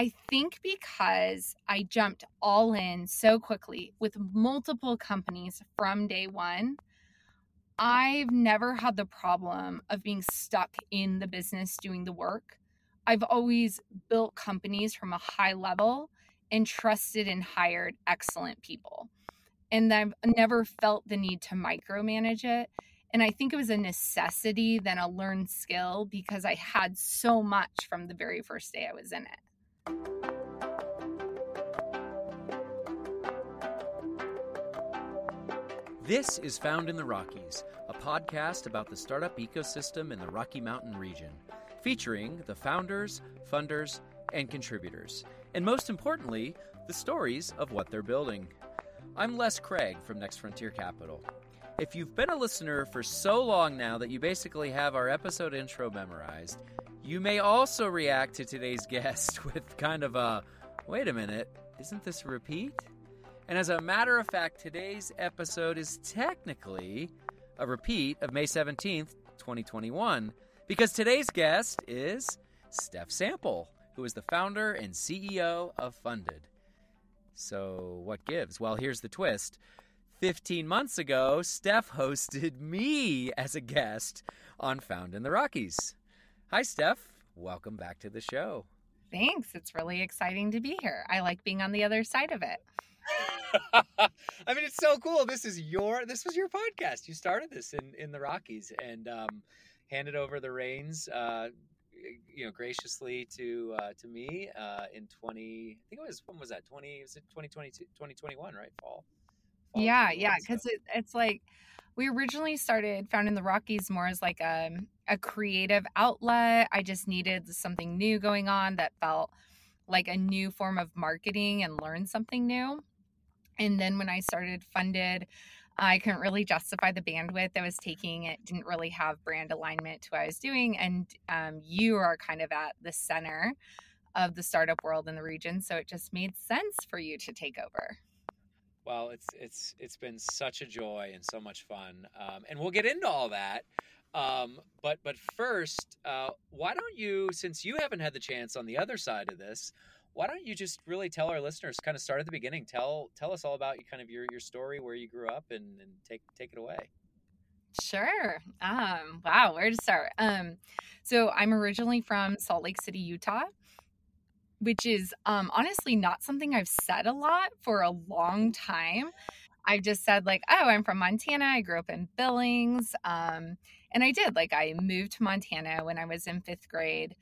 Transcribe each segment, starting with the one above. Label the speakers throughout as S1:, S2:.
S1: I think because I jumped all in so quickly with multiple companies from day one, I've never had the problem of being stuck in the business doing the work. I've always built companies from a high level and trusted and hired excellent people. And I've never felt the need to micromanage it. And I think it was a necessity than a learned skill because I had so much from the very first day I was in it.
S2: This is Found in the Rockies, a podcast about the startup ecosystem in the Rocky Mountain region, featuring the founders, funders, and contributors, and most importantly, the stories of what they're building. I'm Les Craig from Next Frontier Capital. If you've been a listener for so long now that you basically have our episode intro memorized, you may also react to today's guest with kind of a wait a minute, isn't this a repeat? And as a matter of fact, today's episode is technically a repeat of May 17th, 2021, because today's guest is Stef Sample, who is the founder and CEO of FUNDID. So, what gives? Well, here's the twist. 15 months ago, Stef hosted me as a guest on Found in the Rockies. Hi, Stef. Welcome back to the show.
S1: Thanks. It's really exciting to be here. I like being on the other side of it.
S2: I mean, it's so cool. This is your this was your podcast. You started this in in the Rockies and um, handed over the reins, uh, you know, graciously to uh, to me uh, in twenty. I think it was when was that twenty? Was it 2022, 2021, Right, fall.
S1: fall yeah, yeah, because so. it, it's like we originally started found in the Rockies more as like a a creative outlet. I just needed something new going on that felt like a new form of marketing and learn something new. And then when I started FUNDID, I couldn't really justify the bandwidth I was taking. It didn't really have brand alignment to what I was doing. And um, you are kind of at the center of the startup world in the region. So it just made sense for you to take over.
S2: Well, it's it's it's been such a joy and so much fun, um, and we'll get into all that. Um, but but first, uh, why don't you, since you haven't had the chance on the other side of this, why don't you just really tell our listeners kind of start at the beginning. Tell tell us all about you kind of your your story where you grew up and, and take take it away.
S1: Sure. Um wow where to start? Um so i'm originally from salt lake city utah which is um honestly not something i've said a lot for a long time. I've just said like oh i'm from montana. I grew up in billings. Um and i did like i moved to montana when i was in fifth grade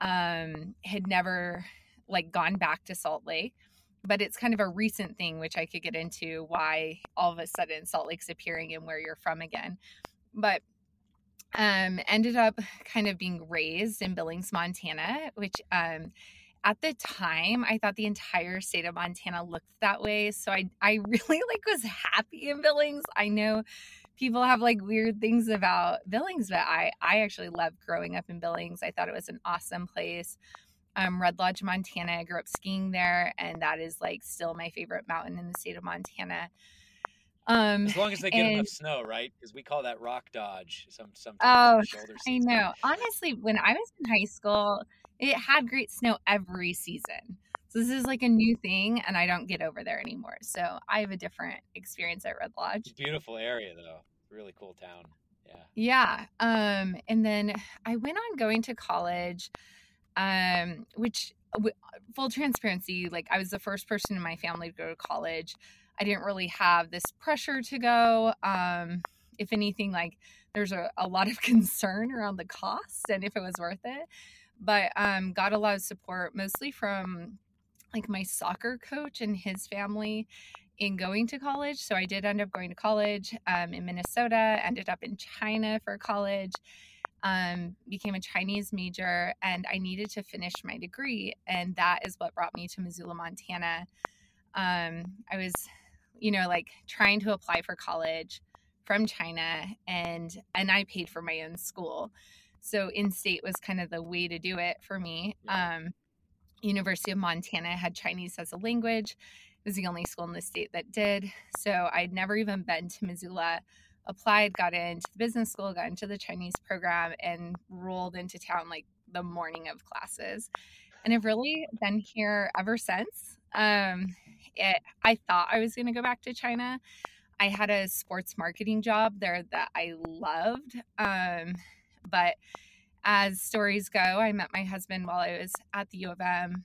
S1: um had never like gone back to Salt Lake, but it's kind of a recent thing, which I could get into why all of a sudden Salt Lake's appearing and where you're from again. But um, ended up kind of being raised in Billings, Montana, which um, at the time I thought the entire state of Montana looked that way. So I I really like was happy in Billings. I know people have like weird things about Billings, but I I actually loved growing up in Billings. I thought it was an awesome place um, Red Lodge, Montana. I grew up skiing there, and that is like still my favorite mountain in the state of Montana.
S2: Um, as long as they get and, enough snow, right? Because we call that rock dodge. Some
S1: some. Oh, I know. Honestly, when I was in high school, it had great snow every season. So this is like a new thing, and I don't get over there anymore. So I have a different experience at Red Lodge.
S2: Beautiful area, though. Really cool town. Yeah.
S1: Yeah. Um, and then I went on going to college um, which full transparency, like I was the first person in my family to go to college. I didn't really have this pressure to go. Um, if anything, like there's a, a lot of concern around the cost and if it was worth it. But um, got a lot of support, mostly from like my soccer coach and his family in going to college. So I did end up going to college um, in Minnesota, ended up in China for college um, became a Chinese major, and I needed to finish my degree. And that is what brought me to Missoula, Montana. Um, I was, you know, like trying to apply for college from China, and and I paid for my own school. So in state was kind of the way to do it for me. Um, University of Montana had Chinese as a language. It was the only school in the state that did. So I'd never even been to Missoula applied, got into the business school, got into the Chinese program, and rolled into town like the morning of classes. and I've really been here ever since. Um, it, I thought I was going to go back to China. I had a sports marketing job there that I loved. Um, but as stories go, I met my husband while I was at the U of M.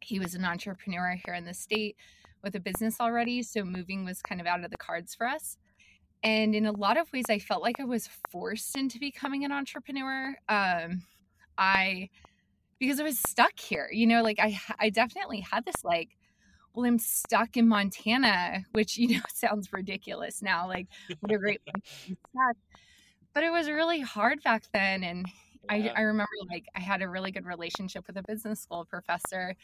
S1: He was an entrepreneur here in the state with a business already. So moving was kind of out of the cards for us. And in a lot of ways, I felt like I was forced into becoming an entrepreneur. Um, I, because I was stuck here, you know, like I, I definitely had this like, well, I'm stuck in Montana, which, you know, sounds ridiculous now. Like, what a great But it was really hard back then. And yeah. I, I remember like I had a really good relationship with a business school professor.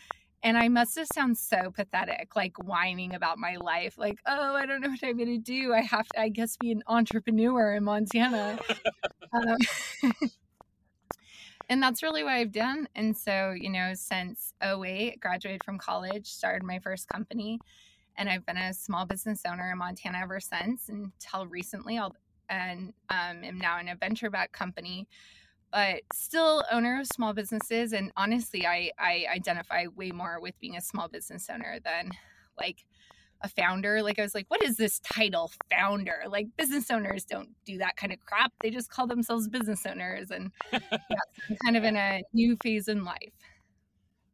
S1: And I must have sounded so pathetic, like whining about my life, like, oh, I don't know what I'm going to do. I have to, I guess, be an entrepreneur in Montana. um, and that's really what I've done. And so, you know, since 08, graduated from college, started my first company, and I've been a small business owner in Montana ever since until recently. I'll, and um, am now in a venture back company, but still owner of small businesses. And honestly, I, I identify way more with being a small business owner than like a founder. Like I was like, what is this title, founder? Like business owners don't do that kind of crap. They just call themselves business owners, and yeah, I'm kind of in a new phase in life.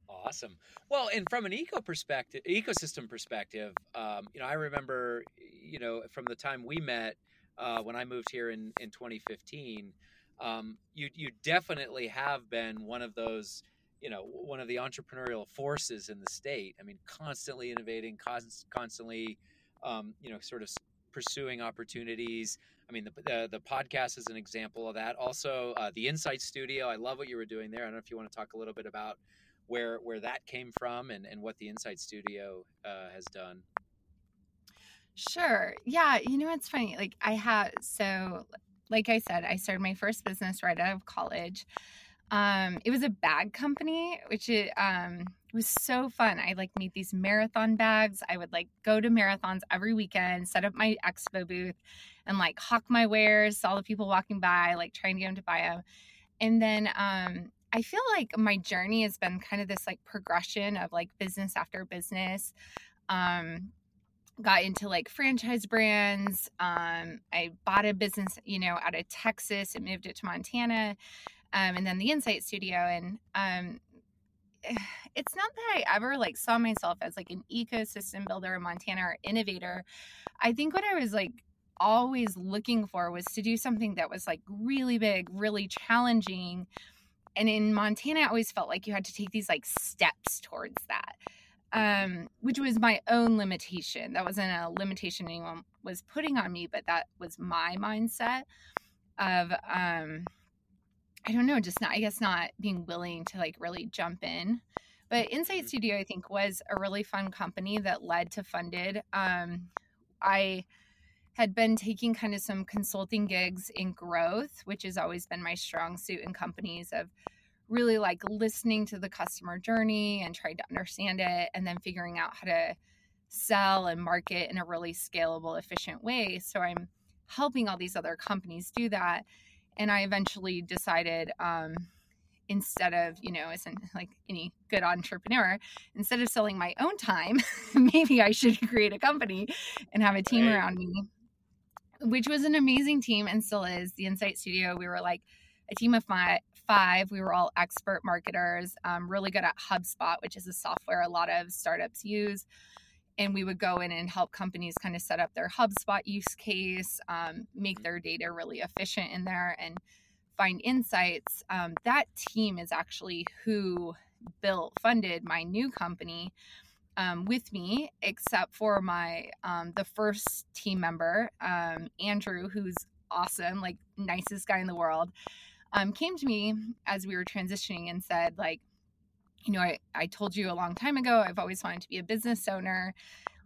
S2: Awesome. Well, and from an eco perspective, ecosystem perspective, um, you know, I remember, you know, from the time we met uh, when I moved here in in 2015. Um, you you definitely have been one of those you know one of the entrepreneurial forces in the state. I mean, constantly innovating, constantly, um, you know, sort of pursuing opportunities. I mean, the, the, the podcast is an example of that. Also, uh, the Insight Studio. I love what you were doing there. I don't know if you want to talk a little bit about where where that came from and and what the Insight Studio uh, has done.
S1: Sure. Yeah. You know, it's funny. Like I have so, like I said, I started my first business right out of college. Um, it was a bag company, which it um was so fun. I like made these marathon bags. I would like go to marathons every weekend, set up my expo booth, and like hawk my wares, saw the people walking by, like trying to get them to buy them. And then um, I feel like my journey has been kind of this like progression of like business after business. Um, got into like franchise brands. Um, I bought a business, you know, out of Texas and moved it to Montana um, and then the Insight Studio. And um, it's not that I ever like saw myself as like an ecosystem builder in Montana or innovator. I think what I was like always looking for was to do something that was like really big, really challenging. And in Montana, I always felt like you had to take these like steps towards that, um, which was my own limitation. That wasn't a limitation anyone was putting on me, but that was my mindset of um, I don't know, just not, I guess not being willing to like really jump in. But Insight mm-hmm. Studio, I think, was a really fun company that led to FUNDID. Um, I had been taking kind of some consulting gigs in growth, which has always been my strong suit in companies of really like listening to the customer journey and trying to understand it and then figuring out how to sell and market in a really scalable, efficient way. So I'm helping all these other companies do that and I eventually decided um, instead of you know isn't like any good entrepreneur instead of selling my own time maybe i should create a company and have a team right. around me which was an amazing team and still is the insight studio we were like a team of five five we were all expert marketers um, really good at hubspot which is a software a lot of startups use. And we would go in and help companies kind of set up their HubSpot use case, um, make their data really efficient in there, and find insights. Um, that team is actually who built, FUNDID my new company um, with me, except for my um, the first team member, um, Andrew, who's awesome, like nicest guy in the world, um, came to me as we were transitioning and said, like, you know, I, I told you a long time ago, I've always wanted to be a business owner.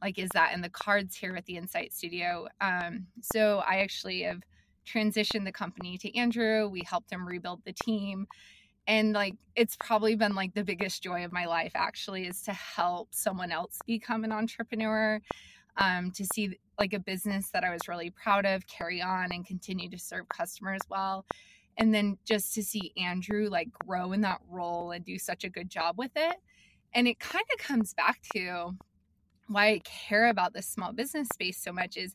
S1: Like, is that in the cards here at the Insight Studio? Um, so I actually have transitioned the company to Andrew. We helped him rebuild the team. And like, it's probably been like the biggest joy of my life, actually, is to help someone else become an entrepreneur, um, to see like a business that I was really proud of carry on and continue to serve customers well and then just to see Andrew like grow in that role and do such a good job with it. And it kind of comes back to why I care about this small business space so much is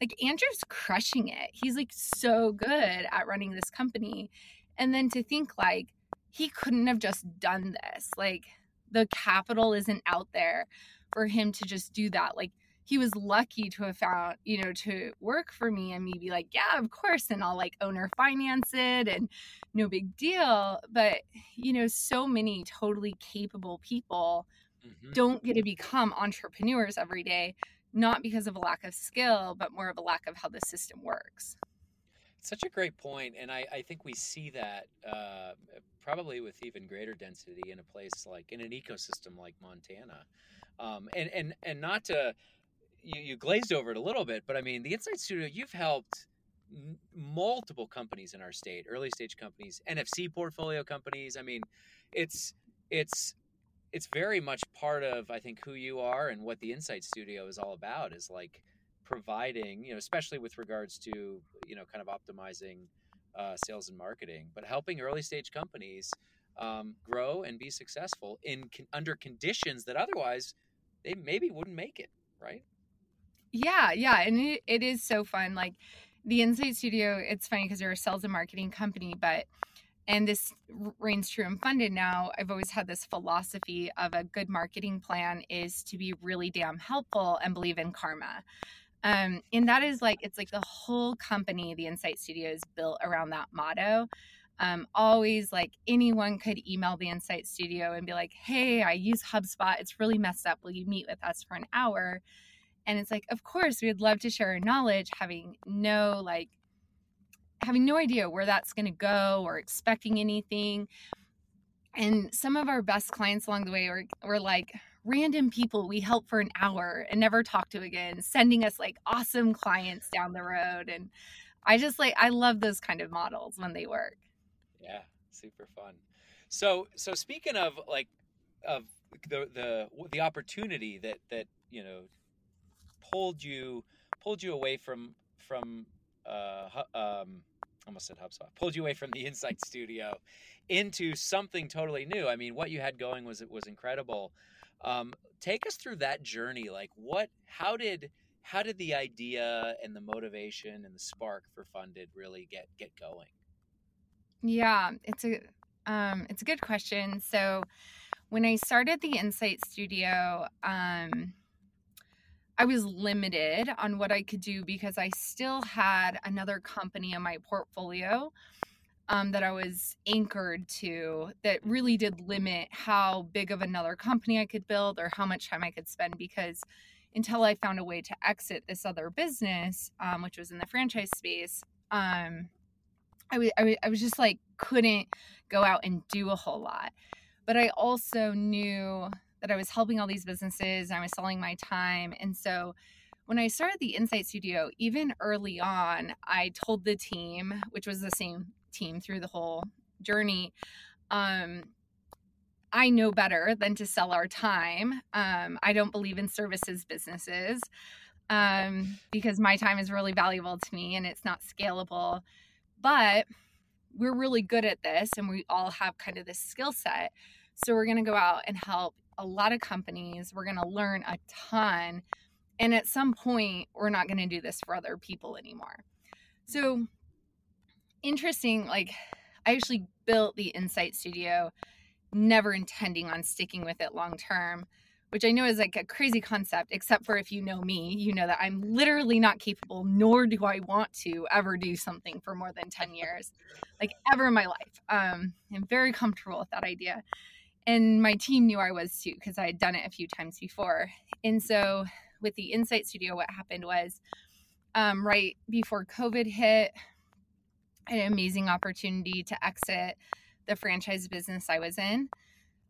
S1: like Andrew's crushing it. He's like so good at running this company. And then to think like he couldn't have just done this. Like the capital isn't out there for him to just do that. Like he was lucky to have found, you know, to work for me and me be like, yeah, of course. And I'll like owner finance it and no big deal. But, you know, so many totally capable people mm-hmm. don't get to become entrepreneurs every day, not because of a lack of skill, but more of a lack of how the system works.
S2: Such a great point, and I, I think we see that uh, probably with even greater density in a place like in an ecosystem like Montana, um, and and and not to you, you glazed over it a little bit, but I mean, the Insight Studio, you've helped multiple companies in our state, early stage companies, NFC portfolio companies. I mean, it's it's it's very much part of I think who you are and what the Insight Studio is all about is like providing, you know, especially with regards to you know kind of optimizing uh, sales and marketing, but helping early stage companies um, grow and be successful in con- under conditions that otherwise they maybe wouldn't make it, right?
S1: Yeah, yeah, and it, it is so fun. Like the Insight Studio, it's funny because they're a sales and marketing company, but and this reigns true and FUNDID now. I've always had this philosophy of a good marketing plan is to be really damn helpful and believe in karma. Um, and that is like it's like the whole company, the Insight Studio, is built around that motto. Um, always like anyone could email the Insight Studio and be like, "Hey, I use HubSpot. It's really messed up. Will you meet with us for an hour?" And it's like, of course, we'd love to share our knowledge, having no like having no idea where that's going to go or expecting anything. And some of our best clients along the way were, were like random people we help for an hour and never talk to again, sending us like awesome clients down the road. And I just like, I love those kind of models when they work.
S2: Yeah, super fun. So, so speaking of like, of the, the, the opportunity that, that, you know, pulled you pulled you away from from uh, um, almost said HubSpot pulled you away from the Insight Studio into something totally new. I mean, what you had going was it was incredible. Um, take us through that journey. Like, what? How did how did the idea and the motivation and the spark for FUNDID really get get going?
S1: Yeah, it's a um, it's a good question. So, when I started the Insight Studio, um, I was limited on what I could do because I still had another company in my portfolio um, that I was anchored to that really did limit how big of another company I could build or how much time I could spend because until I found a way to exit this other business, um, which was in the franchise space, um, I, w- I, w- I was just like couldn't go out and do a whole lot. But I also knew that I was helping all these businesses I was selling my time. And so when I started the Insight Studio, even early on, I told the team, which was the same team through the whole journey, um, I know better than to sell our time. Um, I don't believe in services businesses um, because my time is really valuable to me and it's not scalable. But we're really good at this and we all have kind of this skill set. So we're going to go out and help a lot of companies. We're going to learn a ton. And at some point, we're not going to do this for other people anymore. So, interesting. Like, I actually built the Insight Studio, never intending on sticking with it long term, which I know is like a crazy concept, except for if you know me, you know that I'm literally not capable, nor do I want to ever do something for more than 10 years, like ever in my life. Um, I'm very comfortable with that idea and my team knew I was too because I had done it a few times before. And so with the Insight Studio, what happened was um, right before COVID hit, an amazing opportunity to exit the franchise business I was in.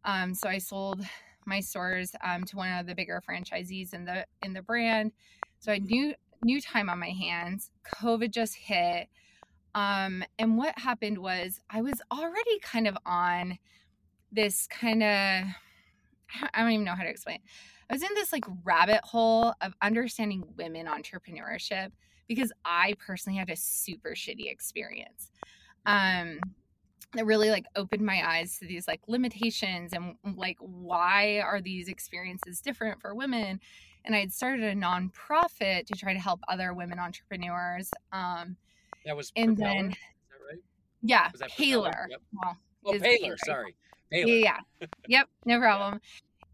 S1: Um, so I sold my stores um, to one of the bigger franchisees in the in the brand. So I knew new time on my hands. COVID just hit. Um, and what happened was I was already kind of on this kind of I don't even know how to explain. It. I was in this like rabbit hole of understanding women entrepreneurship because I personally had a super shitty experience. um that really like opened my eyes to these like limitations and like why are these experiences different for women and i had started a nonprofit to try to help other women entrepreneurs um
S2: that was
S1: and
S2: Propeller?
S1: then
S2: Is that right?
S1: yeah
S2: Was that Propeller?
S1: paler
S2: Yep.
S1: well,
S2: Oh,
S1: is
S2: Paler,
S1: Paler.
S2: sorry.
S1: Yeah, yeah. yep no problem.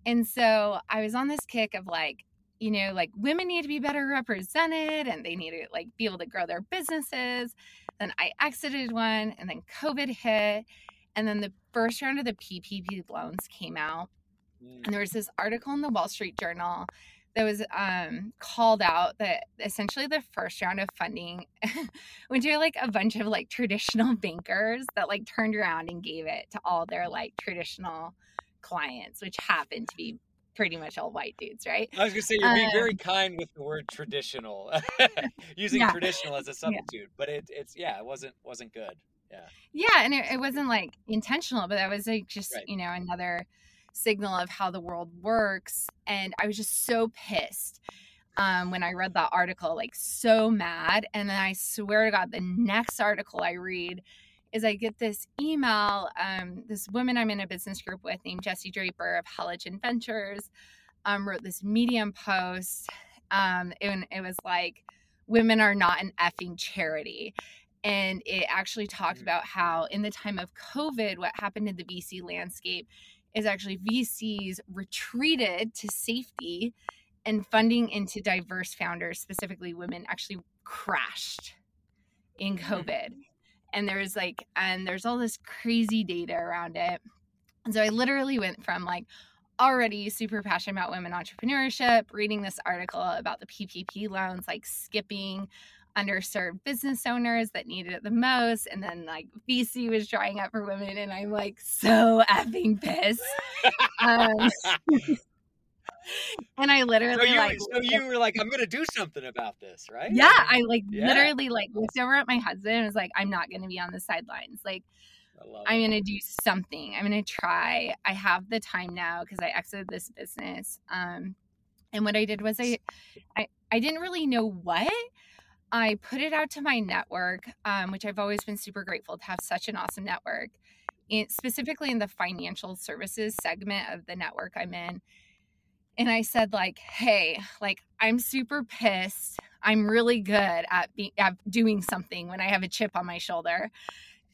S1: And so i was on this kick of like you know like women need to be better represented and they need to like be able to grow their businesses. Then i exited one and then covid hit. And then the first round of the ppp loans came out.
S2: Mm.
S1: and there was this article in the wall street journal that was um, called out that essentially the first round of funding went to like a bunch of like traditional bankers that like turned around and gave it to all their like traditional clients which happened to be pretty much all white dudes right
S2: I was gonna say you're being
S1: Um,
S2: very kind with the word traditional, using
S1: Yeah.
S2: traditional as a substitute, but it, it's yeah, it wasn't wasn't good.
S1: Yeah. Yeah and it, it wasn't like intentional but that was like just
S2: Right.
S1: you know another signal of how the world works and i was just so pissed um, when i read that article like so mad and then i swear to god the next article i read is i get this email um, this woman i'm in a business group with named jesse draper of halogen ventures um, wrote this medium post um, and it was like women are not an effing charity and it actually talked
S2: Mhm.
S1: about how in the time of covid what happened in the vc landscape is actually vcs retreated to safety and funding into diverse founders specifically women actually crashed in mm-hmm. covid. And there's like and there's all this crazy data around it. And so i literally went from like already super passionate about women entrepreneurship reading this article about the ppp loans like skipping underserved business owners that needed it the most and then like vc was drying up for women and i'm like so effing pissed um, and i
S2: So
S1: literally
S2: you
S1: like
S2: so you were like, I'm gonna do something about this, right?
S1: yeah i like
S2: Yeah.
S1: literally like looked over at my husband and was like i'm not gonna be on the sidelines like I'm gonna do something. I'm gonna try. I have the time now because I exited this business. Um, and what I did was I, I, I didn't really know what. I put it out to my network, um, which I've always been super grateful to have such an awesome network, in, specifically in the financial services segment of the network I'm in. And I said like, hey, like I'm super pissed. I'm really good at, be- at doing something when I have a chip on my shoulder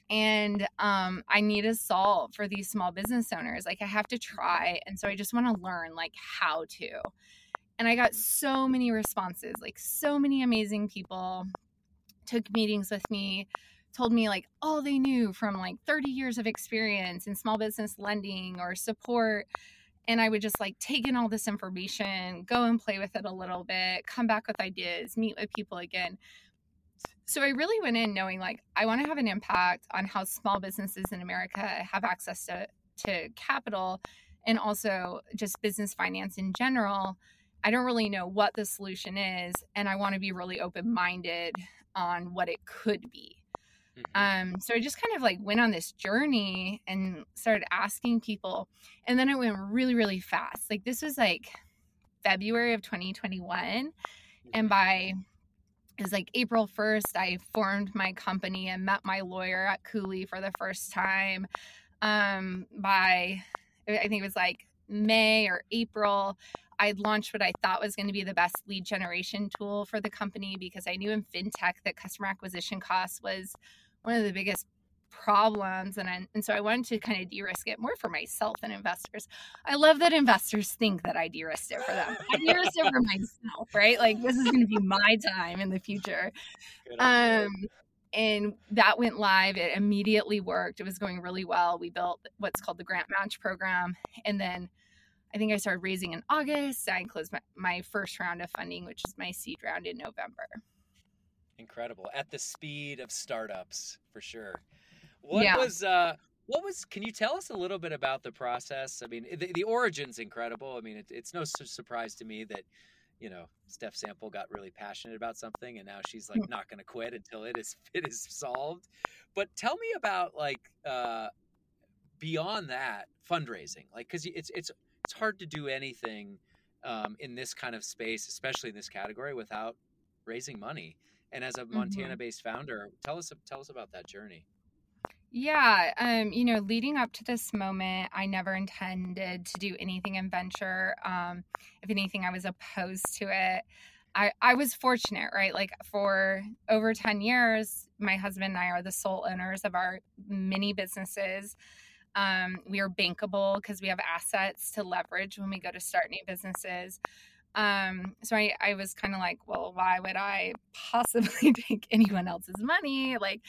S1: and um i need a solve for these small business owners like i have to try and so i just want to learn like how to and i got so many responses like so many amazing people took meetings with me told me like all they knew from like 30 years of experience in small business lending or support and i would just like take in all this information go and play with it a little bit come back with ideas meet with people again so I really went in knowing like I want to have an impact on how small businesses in America have access to to capital and also just business finance in general. I don't really know what the solution is and I want to be really open-minded on what it could be.
S2: Mhm.
S1: Um, so I just kind of like went on this journey and started asking people, and then it went really, really fast. Like this was like February of 2021, and by it was like April 1st, I formed my company and met my lawyer at Cooley for the first time. Um, by I think it was like May or April, I'd launched what I thought was going to be the best lead generation tool for the company because I knew in fintech that customer acquisition costs was one of the biggest problems and I, and so I wanted to kind of de-risk it more for myself and investors. I love that investors think that I de-risked it for them. I de-risked it for myself, right? Like this is going to be my time in the future. Um, and that went live. It immediately worked. It was going really well. We built what's called the Grant Match program, and then I think I started raising in August. I closed my, my first round of funding, which is my seed round in November.
S2: Incredible. At the speed of startups, for sure. What
S1: Yeah.
S2: was uh what was can you tell us a little bit about the process? I mean, the, the origin's incredible. I mean, it, it's no surprise to me that you know, Stef Sample got really passionate about something and now she's like not going to quit until it is it is solved. But tell me about like uh beyond that fundraising. Like cuz it's it's it's hard to do anything um in this kind of space, especially in this category without raising money. And as a Montana-based founder, tell us tell us about that journey.
S1: Yeah, um, you know, leading up to this moment, I never intended to do anything in venture. Um, if anything, I was opposed to it. I, I was fortunate, right? Like for over 10 years, my husband and I are the sole owners of our mini businesses. Um, we are bankable because we have assets to leverage when we go to start new businesses. Um, so I, I was kind of like, well, why would I possibly take anyone else's money? Like,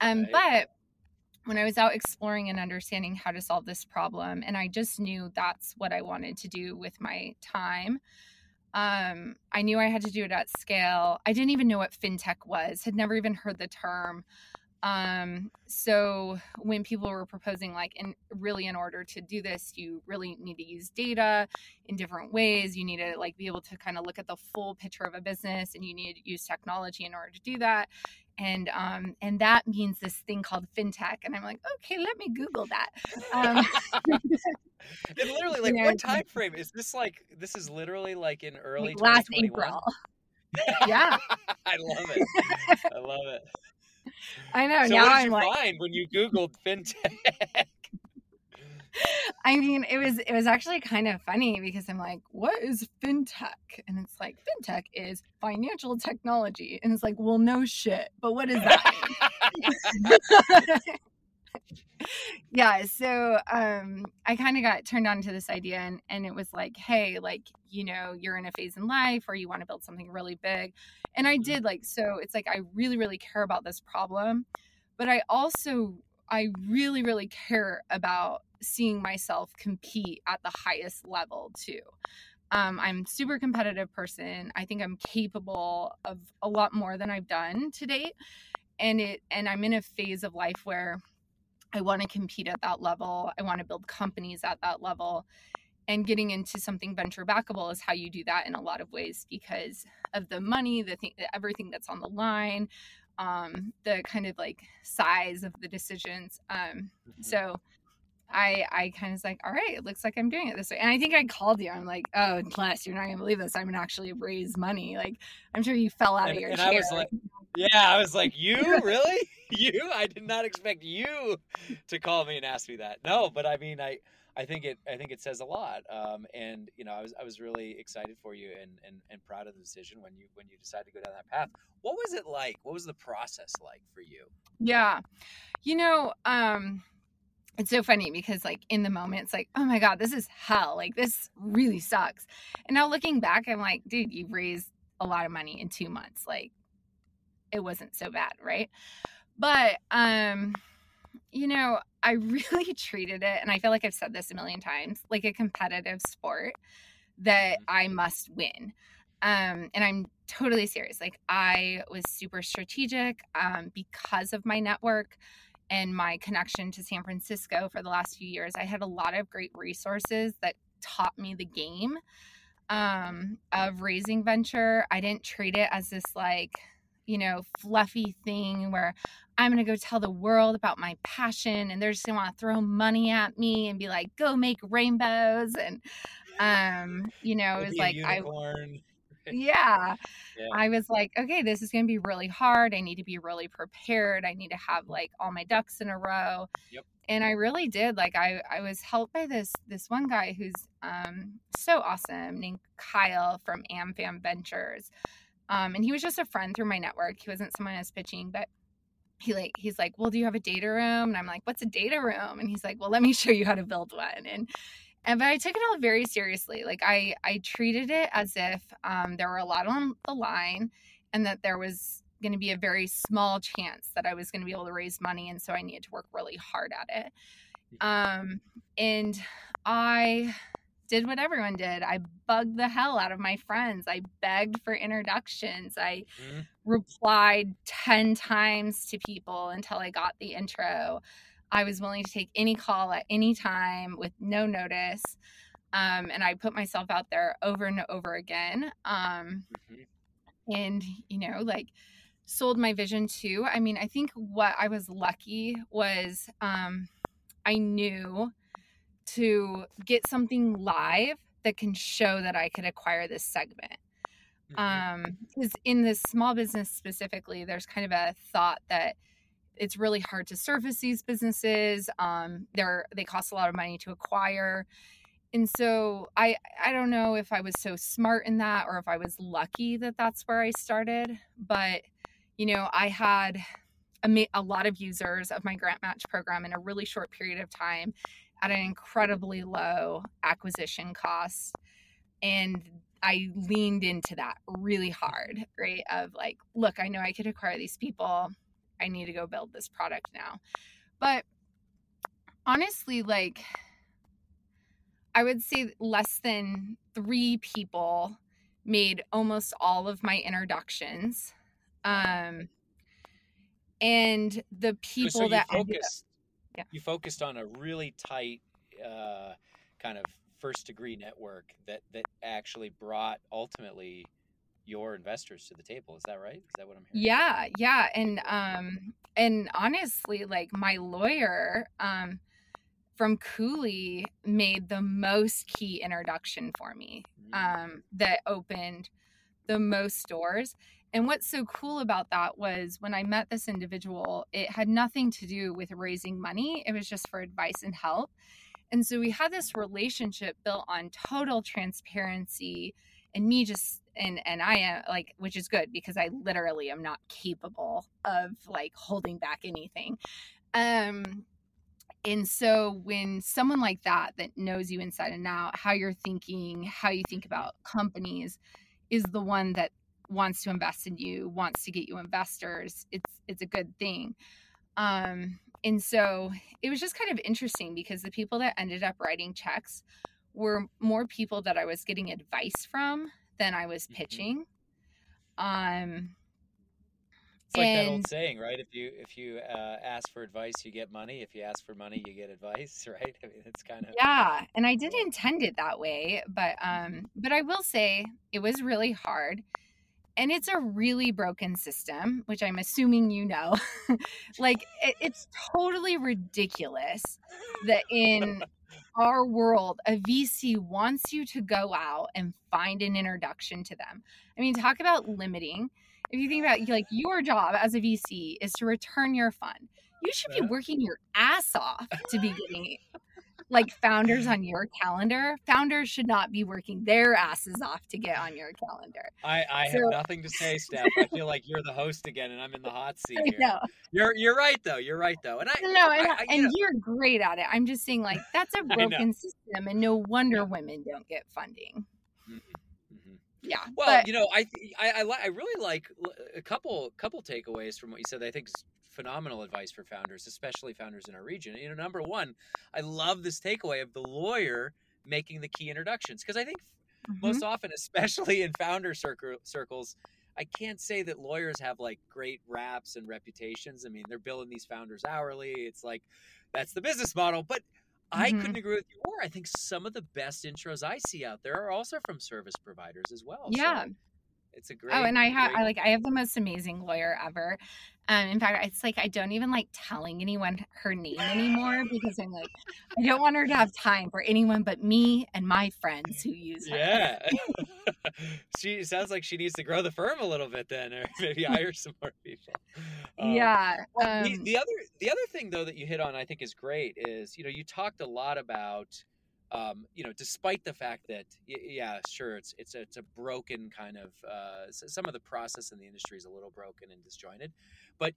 S1: um, right. but when I was out exploring and understanding how to solve this problem, and I just knew that's what I wanted to do with my time. Um, I knew I had to do it at scale. I didn't even know what fintech was, had never even heard the term. Um, so when people were proposing, like, in really, in order to do this, you really need to use data in different ways. You need to like be able to kind of look at the full picture of a business, and you need to use technology in order to do that. And um, and that means this thing called fintech. And I'm like, okay, let me Google that. Um,
S2: and literally, like, what time frame is this? Like, this is literally like in early
S1: like last April. yeah,
S2: I love it. I love it.
S1: I know.
S2: So
S1: now
S2: I'm
S1: like,
S2: find when you Googled fintech?
S1: I mean, it was it was actually kind of funny because I'm like, what is fintech? And it's like fintech is financial technology, and it's like, well, no shit, but what is that? yeah so um i kind of got turned on to this idea and and it was like hey like you know you're in a phase in life where you want to build something really big and i mm-hmm. did like so it's like i really really care about this problem but i also i really really care about seeing myself compete at the highest level too um, i'm super competitive person i think i'm capable of a lot more than i've done to date and it and i'm in a phase of life where I want to compete at that level. I want to build companies at that level. And getting into something venture backable is how you do that in a lot of ways because of the money, the thing, everything that's on the line, um, the kind of like size of the decisions. Um, mm-hmm. So I I kind of was like, all right, it looks like I'm doing it this way. And I think I called you. I'm like, oh, Les, you're not gonna believe this. I'm gonna actually raise money. Like, I'm sure you fell out
S2: and,
S1: of your
S2: and
S1: chair.
S2: I was like, yeah, I was like, you really? you? I did not expect you to call me and ask me that. No, but I mean, I. I think it. I think it says a lot, um, and you know, I was I was really excited for you and, and and proud of the decision when you when you decided to go down that path. What was it like? What was the process like for you?
S1: Yeah, you know, um, it's so funny because like in the moment it's like oh my god this is hell like this really sucks and now looking back i'm like dude you've raised a lot of money in two months like it wasn't so bad right but um you know i really treated it and i feel like i've said this a million times like a competitive sport that mm-hmm. i must win um and i'm totally serious like i was super strategic um because of my network and my connection to San Francisco for the last few years, I had a lot of great resources that taught me the game um, of raising venture. I didn't treat it as this like, you know, fluffy thing where I'm going to go tell the world about my passion and they're just going to want to throw money at me and be like, go make rainbows. And, um, you know, it was like, I, yeah. yeah. I was like, okay, this is going to be really hard. I need to be really prepared. I need to have like all my ducks in a row.
S2: Yep.
S1: And I really did. Like I I was helped by this this one guy who's um so awesome named Kyle from AmFam Ventures. Um and he was just a friend through my network. He wasn't someone I was pitching, but he like he's like, "Well, do you have a data room?" And I'm like, "What's a data room?" And he's like, "Well, let me show you how to build one." And and but I took it all very seriously. Like I I treated it as if um, there were a lot on the line, and that there was going to be a very small chance that I was going to be able to raise money, and so I needed to work really hard at it. Um, and I did what everyone did. I bugged the hell out of my friends. I begged for introductions. I mm-hmm. replied 10 times to people until I got the intro. I was willing to take any call at any time with no notice. Um, and I put myself out there over and over again. Um, mm-hmm. And, you know, like sold my vision too. I mean, I think what I was lucky was um, I knew to get something live that can show that I could acquire this segment. Mm-hmm. Um, because in this small business specifically, there's kind of a thought that it's really hard to surface these businesses. Um, they're they cost a lot of money to acquire, and so I I don't know if I was so smart in that or if I was lucky that that's where I started. But you know, I had a, a lot of users of my grant match program in a really short period of time at an incredibly low acquisition cost, and I leaned into that really hard, right? Of like, look, I know I could acquire these people. I need to go build this product now. But honestly, like, I would say less than three people made almost all of my introductions. Um, and the people so, that
S2: focused, yeah. you focused on a really tight uh, kind of first degree network that that actually brought ultimately your investors to the table. Is that right? Is that what I'm hearing?
S1: Yeah, yeah, and um, and honestly, like my lawyer, um, from Cooley made the most key introduction for me. Um, that opened the most doors. And what's so cool about that was when I met this individual, it had nothing to do with raising money. It was just for advice and help. And so we had this relationship built on total transparency and me just and and I am like which is good because I literally am not capable of like holding back anything. Um and so when someone like that that knows you inside and out, how you're thinking, how you think about companies is the one that wants to invest in you, wants to get you investors, it's it's a good thing. Um and so it was just kind of interesting because the people that ended up writing checks were more people that I was getting advice from than I was mm-hmm. pitching. Um,
S2: it's like and, that old saying, right? If you if you uh, ask for advice, you get money. If you ask for money, you get advice, right? I mean, it's kind of
S1: yeah. And I didn't intend it that way, but um, but I will say it was really hard and it's a really broken system, which I'm assuming you know. like it, it's totally ridiculous that in our world, a VC wants you to go out and find an introduction to them. I mean, talk about limiting. If you think about like your job as a VC is to return your fund, you should be working your ass off to be getting like founders on your calendar. Founders should not be working their asses off to get on your calendar.
S2: I, I so, have nothing to say, Stef. I feel like you're the host again, and I'm in the hot seat here. No, you're you're right though. You're right though, and I
S1: no, and, I, I, and you are great at it. I'm just saying, like that's a broken system, and no wonder women don't get funding. Mm-hmm. mm-hmm. Yeah.
S2: Well, but, you know, I, I I I really like a couple couple takeaways from what you said. I think phenomenal advice for founders, especially founders in our region. You know, number one, I love this takeaway of the lawyer making the key introductions because I think mm-hmm. most often, especially in founder circle, circles, I can't say that lawyers have like great raps and reputations. I mean, they're billing these founders hourly. It's like that's the business model, but. I mm-hmm. couldn't agree with you more. I think some of the best intros I see out there are also from service providers as well.
S1: Yeah. So
S2: it's a great.
S1: Oh, and I have I like I have the most amazing lawyer ever. Um, in fact, it's like I don't even like telling anyone her name anymore because I'm like, I don't want her to have time for anyone but me and my friends who use her.
S2: Yeah, she sounds like she needs to grow the firm a little bit then, or maybe hire some more people.
S1: Um, yeah.
S2: Um, the, the other the other thing though that you hit on, I think, is great. Is you know you talked a lot about um, you know, despite the fact that, yeah, sure, it's it's a, it's a broken kind of uh, some of the process in the industry is a little broken and disjointed, but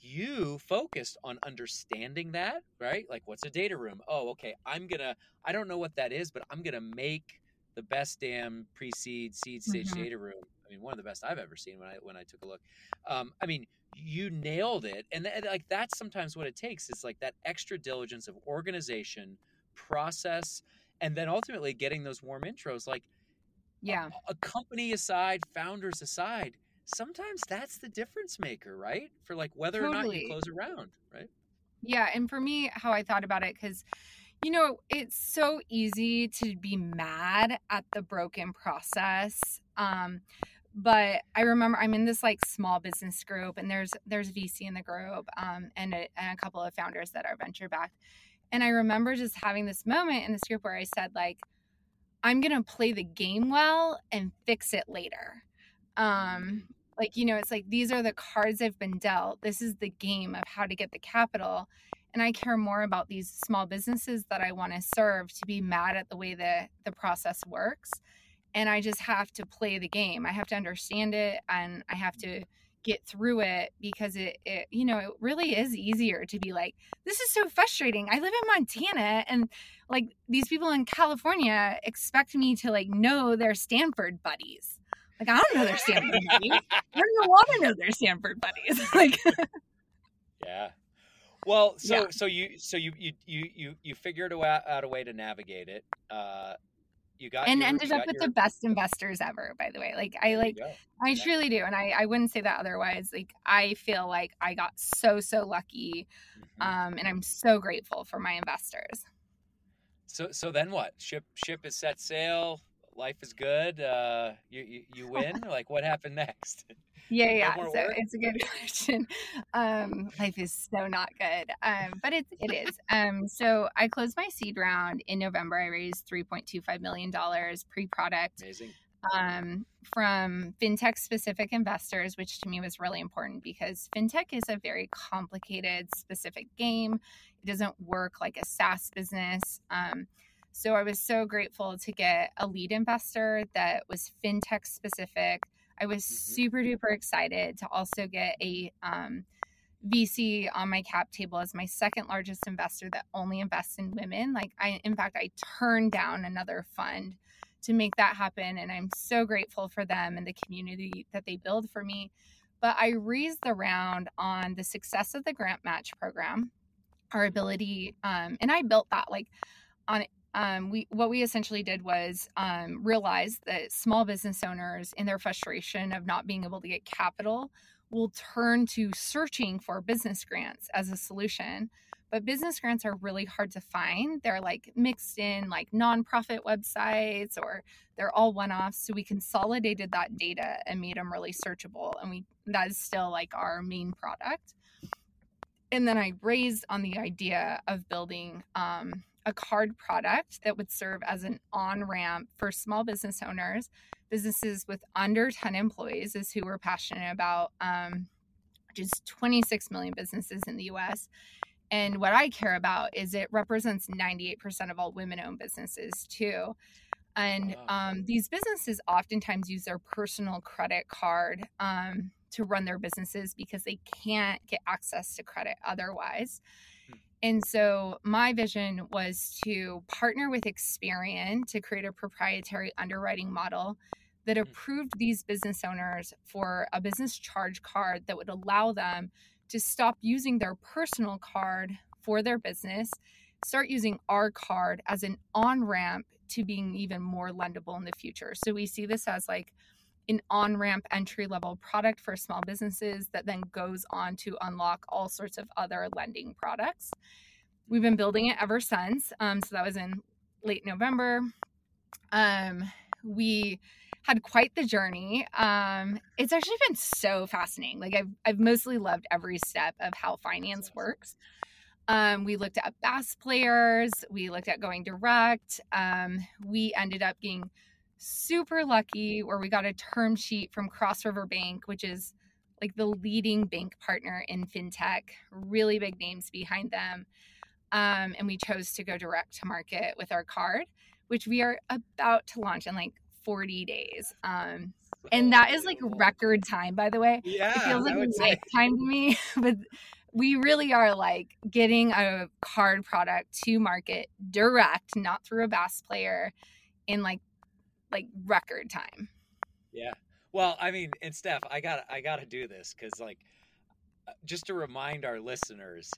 S2: you focused on understanding that, right? Like, what's a data room? Oh, okay, I'm gonna, I don't know what that is, but I'm gonna make the best damn pre-seed seed stage mm-hmm. data room. I mean, one of the best I've ever seen when I when I took a look. Um, I mean, you nailed it, and th- like that's sometimes what it takes. Is like that extra diligence of organization process and then ultimately getting those warm intros like
S1: yeah.
S2: a, a, company aside founders aside sometimes that's the difference maker right? For like whether totally. or not you close around right?
S1: Yeah and for me how i thought about it because you know it's so easy to be mad at the broken process um but I remember I'm in this like small business group and there's there's VC in the group um, and, a, and a couple of founders that are venture backed and I remember just having this moment in this group where I said, like, I'm going to play the game well and fix it later. Um, Like, you know, it's like these are the cards I've been dealt. This is the game of how to get the capital. And I care more about these small businesses that I want to serve to be mad at the way that the process works. And I just have to play the game. I have to understand it and I have to get through it because it, it you know it really is easier to be like this is so frustrating. I live in montana and like these people in california expect me to like know their stanford buddies. Like i don't know their stanford buddies. I don't want to know their stanford buddies. Like
S2: yeah. Well so
S1: Yeah.
S2: so you so you you you you, you figured out, out a way to navigate it uh you got
S1: and
S2: your-
S1: ended up with
S2: your-
S1: the best investors ever by the way like i like. I
S2: Yeah.
S1: truly do. And I, I wouldn't say that otherwise. Like, I feel like I got so, so lucky.
S2: Mhm.
S1: Um, and I'm so grateful for my investors.
S2: So so then what? Ship ship is set sail. Life is good. Uh, you you, you win. like what happened next?
S1: Yeah, yeah. So
S2: work?
S1: it's a good question. Um, life is so not good. Um, but it's it is. Um, so I closed my seed round in November. I raised three point two five million dollars pre-product.
S2: Amazing.
S1: um, from fintech specific investors, which to me was really important because fintech is a very complicated, specific game. It doesn't work like a SaaS business. Um, so I was so grateful to get a lead investor that was fintech specific. I was
S2: Mhm.
S1: super duper excited to also get a um, VC on my cap table as my second largest investor that only invests in women. Like I, in fact, I turned down another fund to make that happen. And I'm so grateful for them and the community that they build for me. But I raised the round on the success of the grant match program, our ability, um, and I built that like on um, we what we essentially did was um, realize that small business owners in their frustration of not being able to get capital will turn to searching for business grants as a solution but business grants are really hard to find. They're like mixed in like nonprofit websites or they're all one-offs. So we consolidated that data and made them really searchable. And we that is still like our main product. And then I raised on the idea of building um, a card product that would serve as an on-ramp for small business owners, businesses with under 10 employees is who we're passionate about. Um, which is 26 million businesses in the US. And what I care about is it represents 98% of all women owned businesses too. And um, these businesses oftentimes use their personal credit card um, to run their businesses because they can't get access to credit otherwise. And so my vision was to partner with Experian to create a proprietary underwriting model that
S2: Hmm.
S1: approved these business owners for a business charge card that would allow them to stop using their personal card for their business, start using our card as an on ramp to being even more lendable in the future. So we see this as like an on ramp entry level product for small businesses that then goes on to unlock all sorts of other lending products. We've been building it ever since. Um, so that was in late November. Um, we had quite the journey. Um, it's actually been so fascinating. Like I've I've mostly loved every step of how finance works. Um, we looked at BaaS players. We looked at going direct. Um, we ended up being super lucky where we got a term sheet from Cross River Bank, which is like the leading bank partner in fintech, really big names behind them. Um, and we chose to go direct to market with our card, which we are about to launch in like 40 days. Um, and that is like record time, by the way
S2: Yeah,
S1: it feels like
S2: I
S1: a
S2: would say.
S1: lifetime to me but we really are like getting a card product to market direct not through a BaaS player in like like record time
S2: Yeah. Well, I mean, and Stef, I got I got to do this because, like, uh, just to remind our listeners,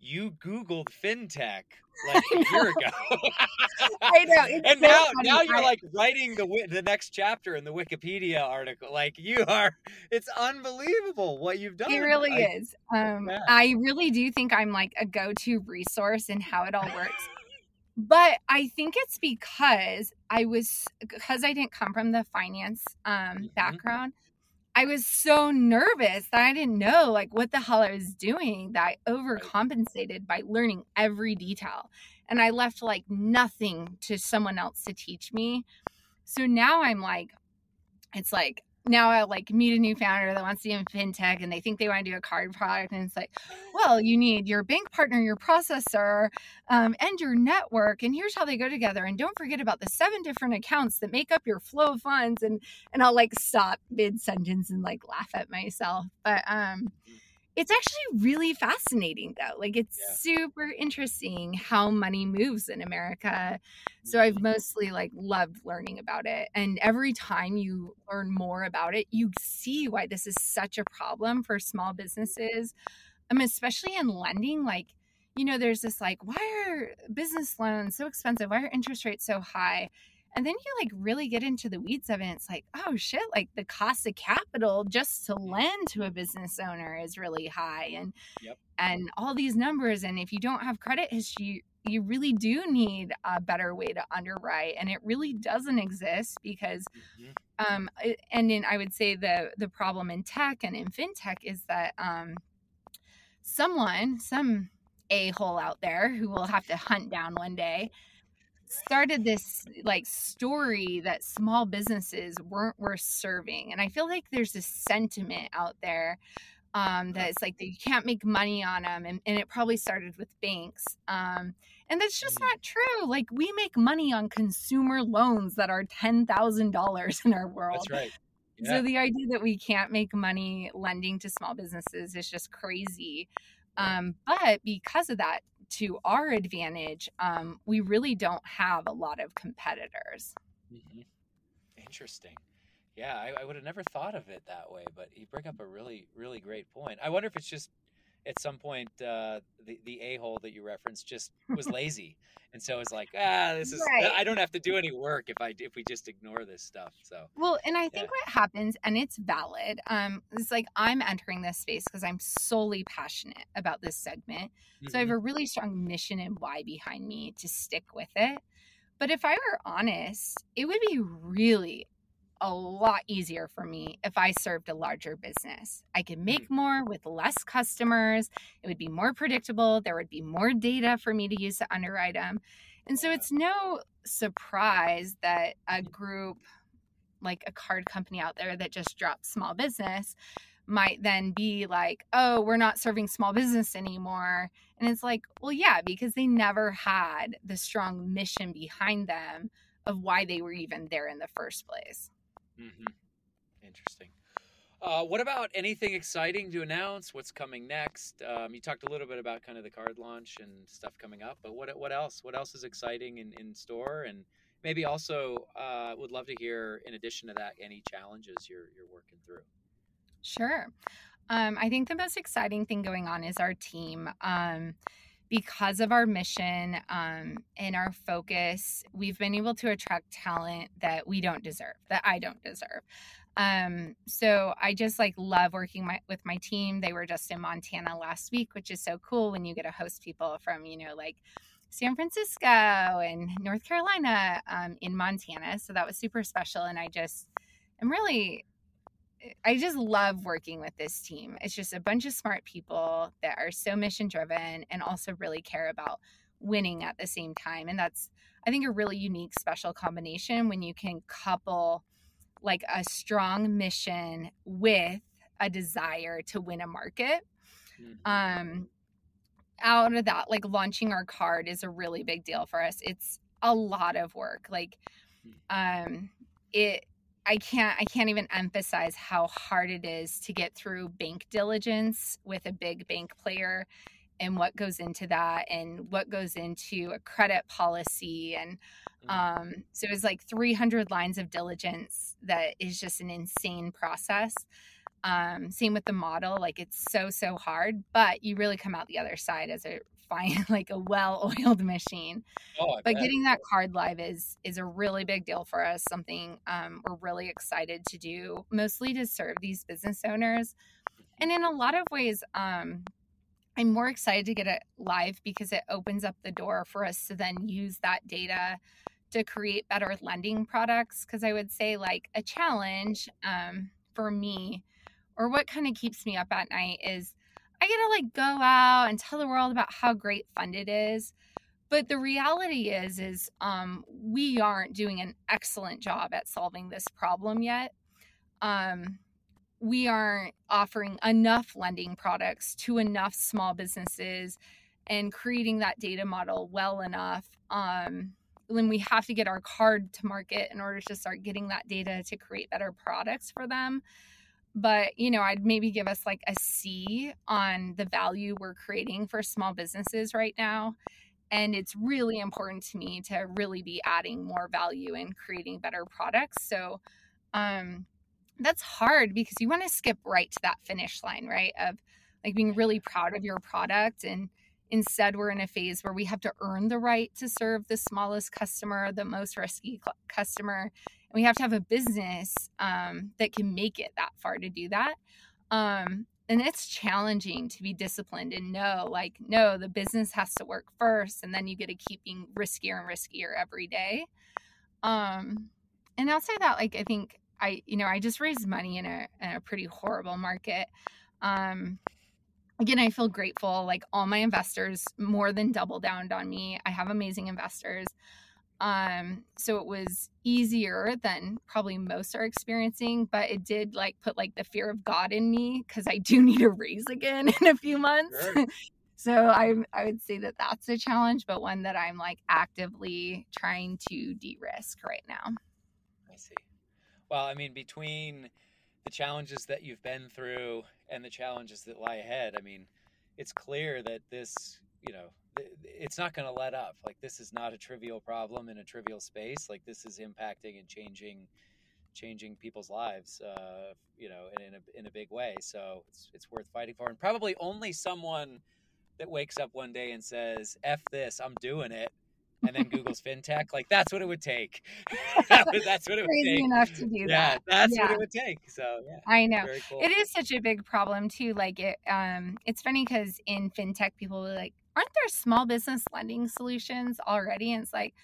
S2: you Googled fintech like a year ago,
S1: I know,
S2: and
S1: so
S2: now
S1: funny.
S2: now you're like writing the the next chapter in the Wikipedia article. Like you are, it's unbelievable what you've done.
S1: it really
S2: I-
S1: is um
S2: Yeah.
S1: i really do think i'm like a go-to resource in how it all works but i think it's because i was because i didn't come from the finance um
S2: Mhm.
S1: background i was so nervous that i didn't know like what the hell i was doing that i overcompensated by learning every detail and i left like nothing to someone else to teach me so now i'm like it's like now I like meet a new founder that wants to be in fintech and they think they want to do a card product. And it's like, well, you need your bank partner, your processor, um, and your network. And here's how they go together. And don't forget about the seven different accounts that make up your flow of funds. And and I'll like stop mid sentence and like laugh at myself. But um it's actually really fascinating though like it's yeah. super interesting how money moves in america so i've mm-hmm. mostly like loved learning about it and every time you learn more about it you see why this is such a problem for small businesses um, especially in lending like you know there's this like why are business loans so expensive why are interest rates so high and then you like really get into the weeds of it. It's like, oh shit, like the cost of capital just to lend to a business owner is really high. And yep. and all these numbers. And if you don't have credit history, you really do need a better way to underwrite. And it really doesn't exist because mm-hmm. um and then I would say the the problem in tech and in fintech is that um someone, some a hole out there who will have to hunt down one day started this like story that small businesses weren't worth serving and i feel like there's this sentiment out there um, that it's like that you can't make money on them and, and it probably started with banks um, and that's just mm. not true like we make money on consumer loans that are $10000 in our world
S2: that's right
S1: yeah. so the idea that we can't make money lending to small businesses is just crazy um, but because of that to our advantage, um, we really don't have a lot of competitors.
S2: Mm-hmm. Interesting. Yeah, I, I would have never thought of it that way, but you bring up a really, really great point. I wonder if it's just at some point uh, the the a hole that you referenced just was lazy, and so it's like ah, this is right. I don't have to do any work if I if we just ignore this stuff. So
S1: well, and I think yeah. what happens, and it's valid. Um, it's like I'm entering this space because I'm solely passionate about this segment, mm-hmm. so I have mm-hmm. a really strong mission and why behind me to stick with it. But if I were honest, it would be really a lot easier for me if I served a larger business. I could make mm. more with less customers. It would be more predictable. There would be more data for me to use to underwrite them. And so it's no surprise that a group like a card company out there that just dropped small business might then be like, oh, we're not serving small business anymore. And it's like, well, yeah, because they never had the strong mission behind them of why they were even there in the first place.
S2: Mm-hmm. Interesting. Uh, what about anything exciting to announce? What's coming next? Um, you talked a little bit about kind of the card launch and stuff coming up, but what what else? What else is exciting in, in store? And maybe also uh, would love to hear, in addition to that, any challenges you're you're working through.
S1: Sure. Um, I think the most exciting thing going on is our team. Um, because of our mission um, and our focus, we've been able to attract talent that we don't deserve, that I don't deserve. Um, so I just like love working my, with my team. They were just in Montana last week, which is so cool when you get to host people from, you know, like San Francisco and North Carolina um, in Montana. So that was super special. And I just, I'm really I just love working with this team. It's just a bunch of smart people that are so mission driven and also really care about winning at the same time. And that's, I think, a really unique, special combination when you can couple like a strong mission with a desire to win a market. Mm-hmm. Um, out of that, like launching our card is a really big deal for us. It's a lot of work. Like, hmm. um, it I can't I can't even emphasize how hard it is to get through bank diligence with a big bank player and what goes into that and what goes into a credit policy and mm. um, so it's like 300 lines of diligence that is just an insane process um, same with the model like it's so so hard but you really come out the other side as a fine, like a well-oiled machine. Oh, but getting that card live is is a really big deal for us. Something um, we're really excited to do, mostly to serve these business owners, and in a lot of ways, um, I'm more excited to get it live because it opens up the door for us to then use that data to create better lending products. Because I would say like a challenge um, for me, or what kind of keeps me up at night is I get to like go out and tell the world about how great FUNDID is. But the reality is, is um, we aren't doing an excellent job at solving this problem yet. um, we aren't offering enough lending products to enough small businesses and creating that data model well enough. Um, we have to get our card to market in order to start getting that data to create better products for them. But, you know, I'd maybe give us like a C on the value we're creating for small businesses right now. And it's really important to me to really be adding more value and creating better products. So, um, that's hard because you want to skip right to that finish line, right? Of like being really proud of your product. And instead, we're in a phase where we have to earn the right to serve the smallest customer, the most risky customer. And we have to have a business um, that can make it that far to do that. Um, and it's challenging to be disciplined and know, like, no, the business has to work first, and then you get to keep being riskier and riskier every day. Um, and I'll say that, like, I think I, you know, I just raised money in a, in a pretty horrible market. Um, again, I feel grateful. Like all my investors more than double downed on me. I have amazing investors. Um, so it was easier than probably most are experiencing, but it did like put like the fear of God in me because I do need a raise again in a few months. So I I would say that that's a challenge, but one that I'm like actively trying to de-risk right now.
S2: I see. Well, I mean, between the challenges that you've been through and the challenges that lie ahead, I mean, it's clear that this, you know, it's not going to let up. Like this is not a trivial problem in a trivial space. Like this is impacting and changing, changing people's lives, uh, you know, in, in a in a big way. So it's it's worth fighting for. And probably only someone that wakes up one day and says, "F this, I'm doing it," and then Google's fintech. Like that's what it would take. that's what it would take.
S1: enough to do that.
S2: yeah,
S1: that.
S2: That's yeah. what it would take. So yeah,
S1: I know cool. it is such a big problem too. Like it, um, it's funny because in fintech, people like, aren't there small business lending solutions already? And it's like,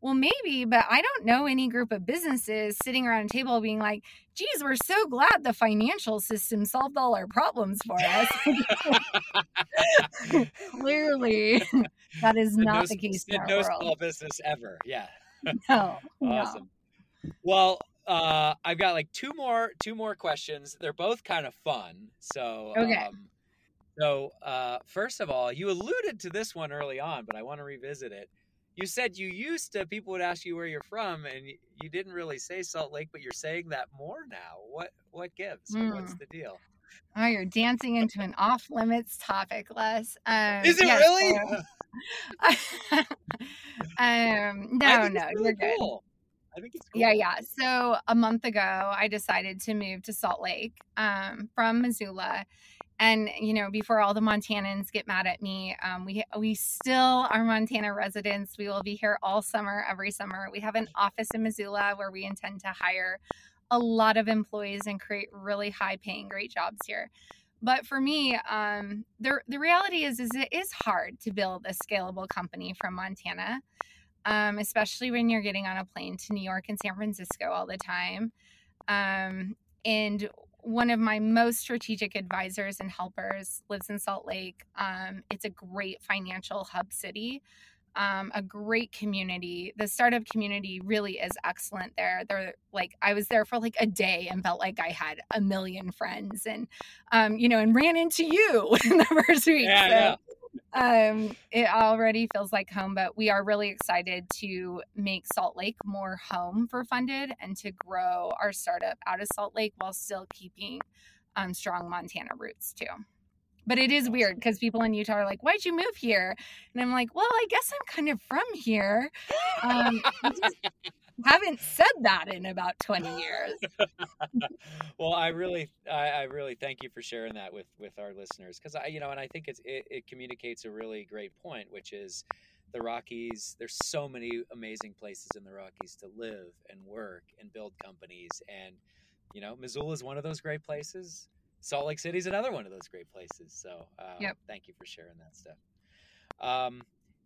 S1: well, maybe, but I don't know any group of businesses sitting around a table being like, geez, we're so glad the financial system solved all our problems for us. Clearly, that is not no, the case in
S2: no
S1: world.
S2: small business ever. Yeah.
S1: No.
S2: awesome. No. Well, uh, I've got like two more two more questions. They're both kind of fun. So
S1: okay.
S2: Um, so uh, first of all, you alluded to this one early on, but I want to revisit it you said you used to people would ask you where you're from and you didn't really say salt lake but you're saying that more now what what gives mm. what's the deal
S1: oh you're dancing into an off limits topic les um,
S2: is it yes, really
S1: um no no really you're good
S2: cool. I think it's cool.
S1: Yeah, yeah. So a month ago, I decided to move to Salt Lake um, from Missoula, and you know before all the montanans get mad at me um, we we still are montana residents. We will be here all summer every summer. We have an office in missoula where we intend to hire a lot of employees and create really high paying great jobs here. But for me um, the, the reality is is it is hard to build a scalable company from montana um, especially when you're getting on a plane to new york and san francisco all the time. Um, and one of my most strategic advisors and helpers lives in Salt Lake. Um, it's a great financial hub city, um, a great community. The startup community really is excellent there. They're like, I was there for like a day and felt like I had a million friends and, um, you know, and ran into you in the first week.
S2: Yeah, so, yeah
S1: um, it already feels like home, but we are really excited to make Salt Lake more home for FUNDID and to grow our startup out of Salt Lake while still keeping um, strong Montana roots too. But it is weird because people in Utah are like, "Why'd you move here?" And I'm like, "Well, I guess I'm kind of from here. Um, haven't said that in about 20 years.
S2: well, I really, I, I, really thank you for sharing that with with our listeners because I, you know, and I think it's it, it communicates a really great point, which is the Rockies. There's so many amazing places in the Rockies to live and work and build companies, and you know, Missoula is one of those great places. Salt Lake City is another one of those great places. So, uh,
S1: yep.
S2: thank you for sharing that stuff. Um,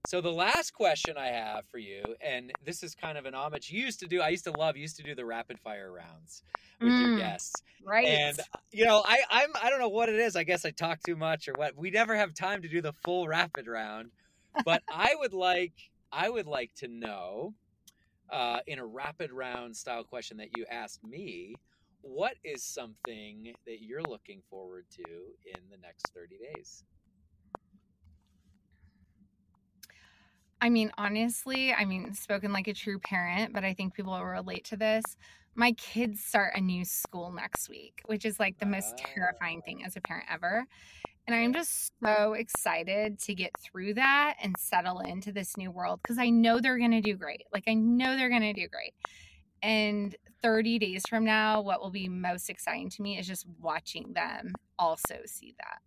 S2: so the last question I have for you, and this is kind of an homage. You used to do. I used to love. Used to do the rapid fire rounds with mm, your guests,
S1: right?
S2: And you know, I I'm I don't know what it is. I guess I talk too much or what. We never have time to do the full rapid round, but I would like I would like to know, uh, in a rapid round style question that you asked me, what is something that you're looking forward to in the next 30 days?
S1: I mean, honestly, I mean, spoken like a true parent, but I think people will relate to this. My kids start a new school next week, which is like the most terrifying thing ah. as a parent ever. And I'm just so excited to get through that and settle into this new world because I know they're going to do great. Like, I know they're going to do great. And 30 days from now, what will be most exciting to me is just watching them also see that.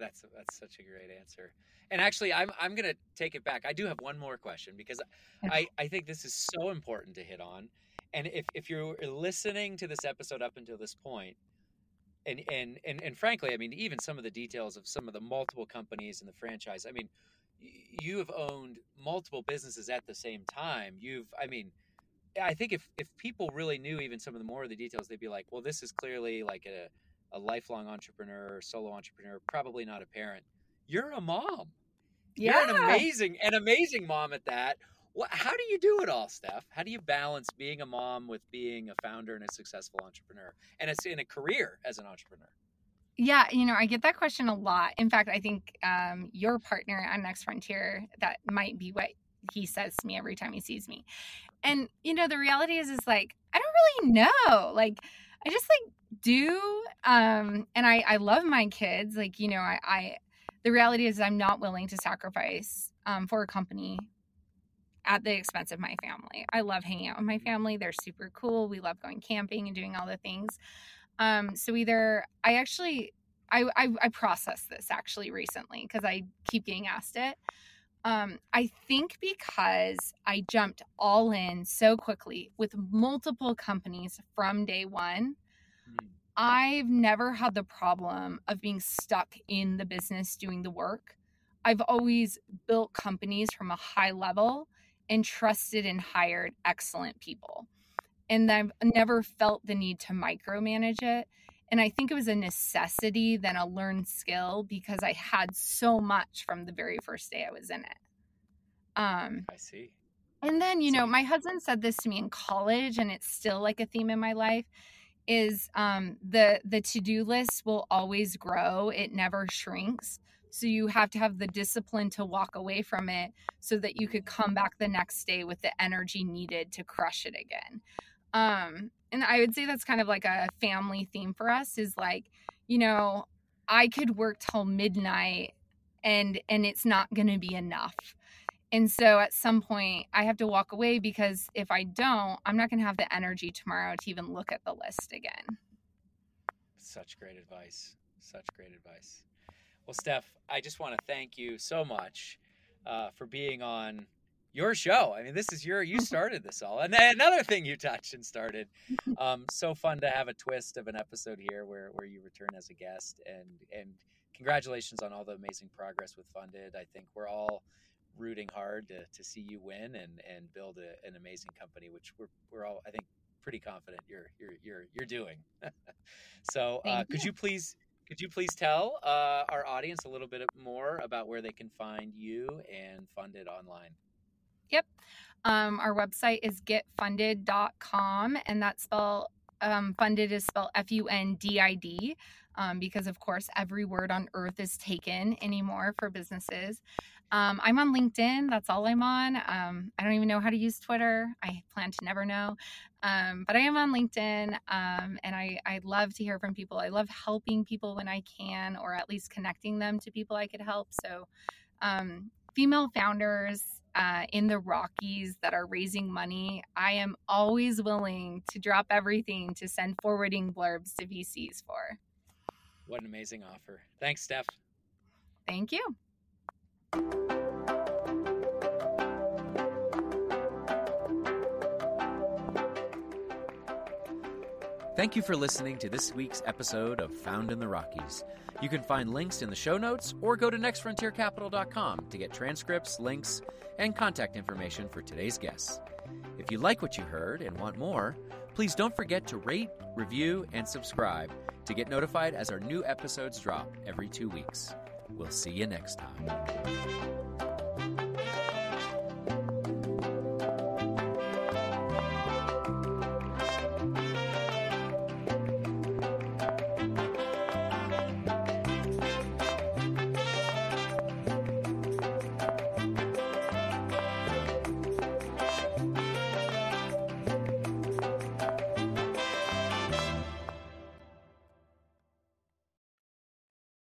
S2: That's that's such a great answer. And actually, I'm I'm gonna take it back. I do have one more question because I I think this is so important to hit on. And if if you're listening to this episode up until this point, and and and and frankly, I mean, even some of the details of some of the multiple companies in the franchise. I mean, you have owned multiple businesses at the same time. You've, I mean, I think if if people really knew even some of the more of the details, they'd be like, well, this is clearly like a a lifelong entrepreneur, solo entrepreneur, probably not a parent. You're a mom.
S1: Yeah.
S2: You're an amazing, an amazing mom at that. What, how do you do it all, Stef? How do you balance being a mom with being a founder and a successful entrepreneur, and it's in a career as an entrepreneur?
S1: Yeah, you know, I get that question a lot. In fact, I think um, your partner on Next Frontier, that might be what he says to me every time he sees me. And you know, the reality is, is like I don't really know. Like, I just like do, um, and I I love my kids. Like, you know, I, I the reality is I'm not willing to sacrifice um, for a company at the expense of my family. I love hanging out with my family. They're super cool. We love going camping and doing all the things. Um, so either I actually I, I, I processed this actually recently because I keep getting asked it. Um, I think because I jumped all in so quickly with multiple companies from day one, mm-hmm. I've never had the problem of being stuck in the business doing the work. I've always built companies from a high level and trusted and hired excellent people. And I've never felt the need to micromanage it. And I think it was a necessity than a learned skill because I had so much from the very first day I was in it.
S2: Um, I see.
S1: And then, you know, my husband said this to me in college, and it's still like a theme in my life is um, the the to-do list will always grow it never shrinks so you have to have the discipline to walk away from it so that you could come back the next day with the energy needed to crush it again. Um, and I would say that's kind of like a family theme for us is like, you know, I could work till midnight and and it's not going to be enough. And so at some point I have to walk away because if I don't, I'm not going to have the energy tomorrow to even look at the list again.
S2: Such great advice. Such great advice. Well, Stef, I just want to thank you so much uh, for being on your show. I mean, this is your you started this all, and another thing you touched and started. Um, so fun to have a twist of an episode here where where you return as a guest, and and congratulations on all the amazing progress with FUNDID. I think we're all rooting hard to, to see you win and and build a, an amazing company, which we're we're all I think pretty confident you're you're you're you're doing. so, uh, could you please could you please tell uh, our audience a little bit more about where they can find you and FUNDID online?
S1: Yep. Um, our website is getfundid.com, and that spell um, FUNDID is spelled F U N D I D um, because, of course, every word on earth is taken anymore for businesses. Um, I'm on LinkedIn. That's all I'm on. Um, I don't even know how to use Twitter. I plan to never know. Um, but I am on LinkedIn um, and I, I love to hear from people. I love helping people when I can, or at least connecting them to people I could help. So, um, female founders uh, in the Rockies that are raising money, I am always willing to drop everything to send forwarding blurbs to VCs for.
S2: What an amazing offer. Thanks, Stef.
S1: Thank you.
S2: Thank you for listening to this week's episode of Found in the Rockies. You can find links in the show notes or go to nextfrontiercapital.com to get transcripts, links, and contact information for today's guests. If you like what you heard and want more, please don't forget to rate, review, and subscribe to get notified as our new episodes drop every two weeks. We'll see you next time.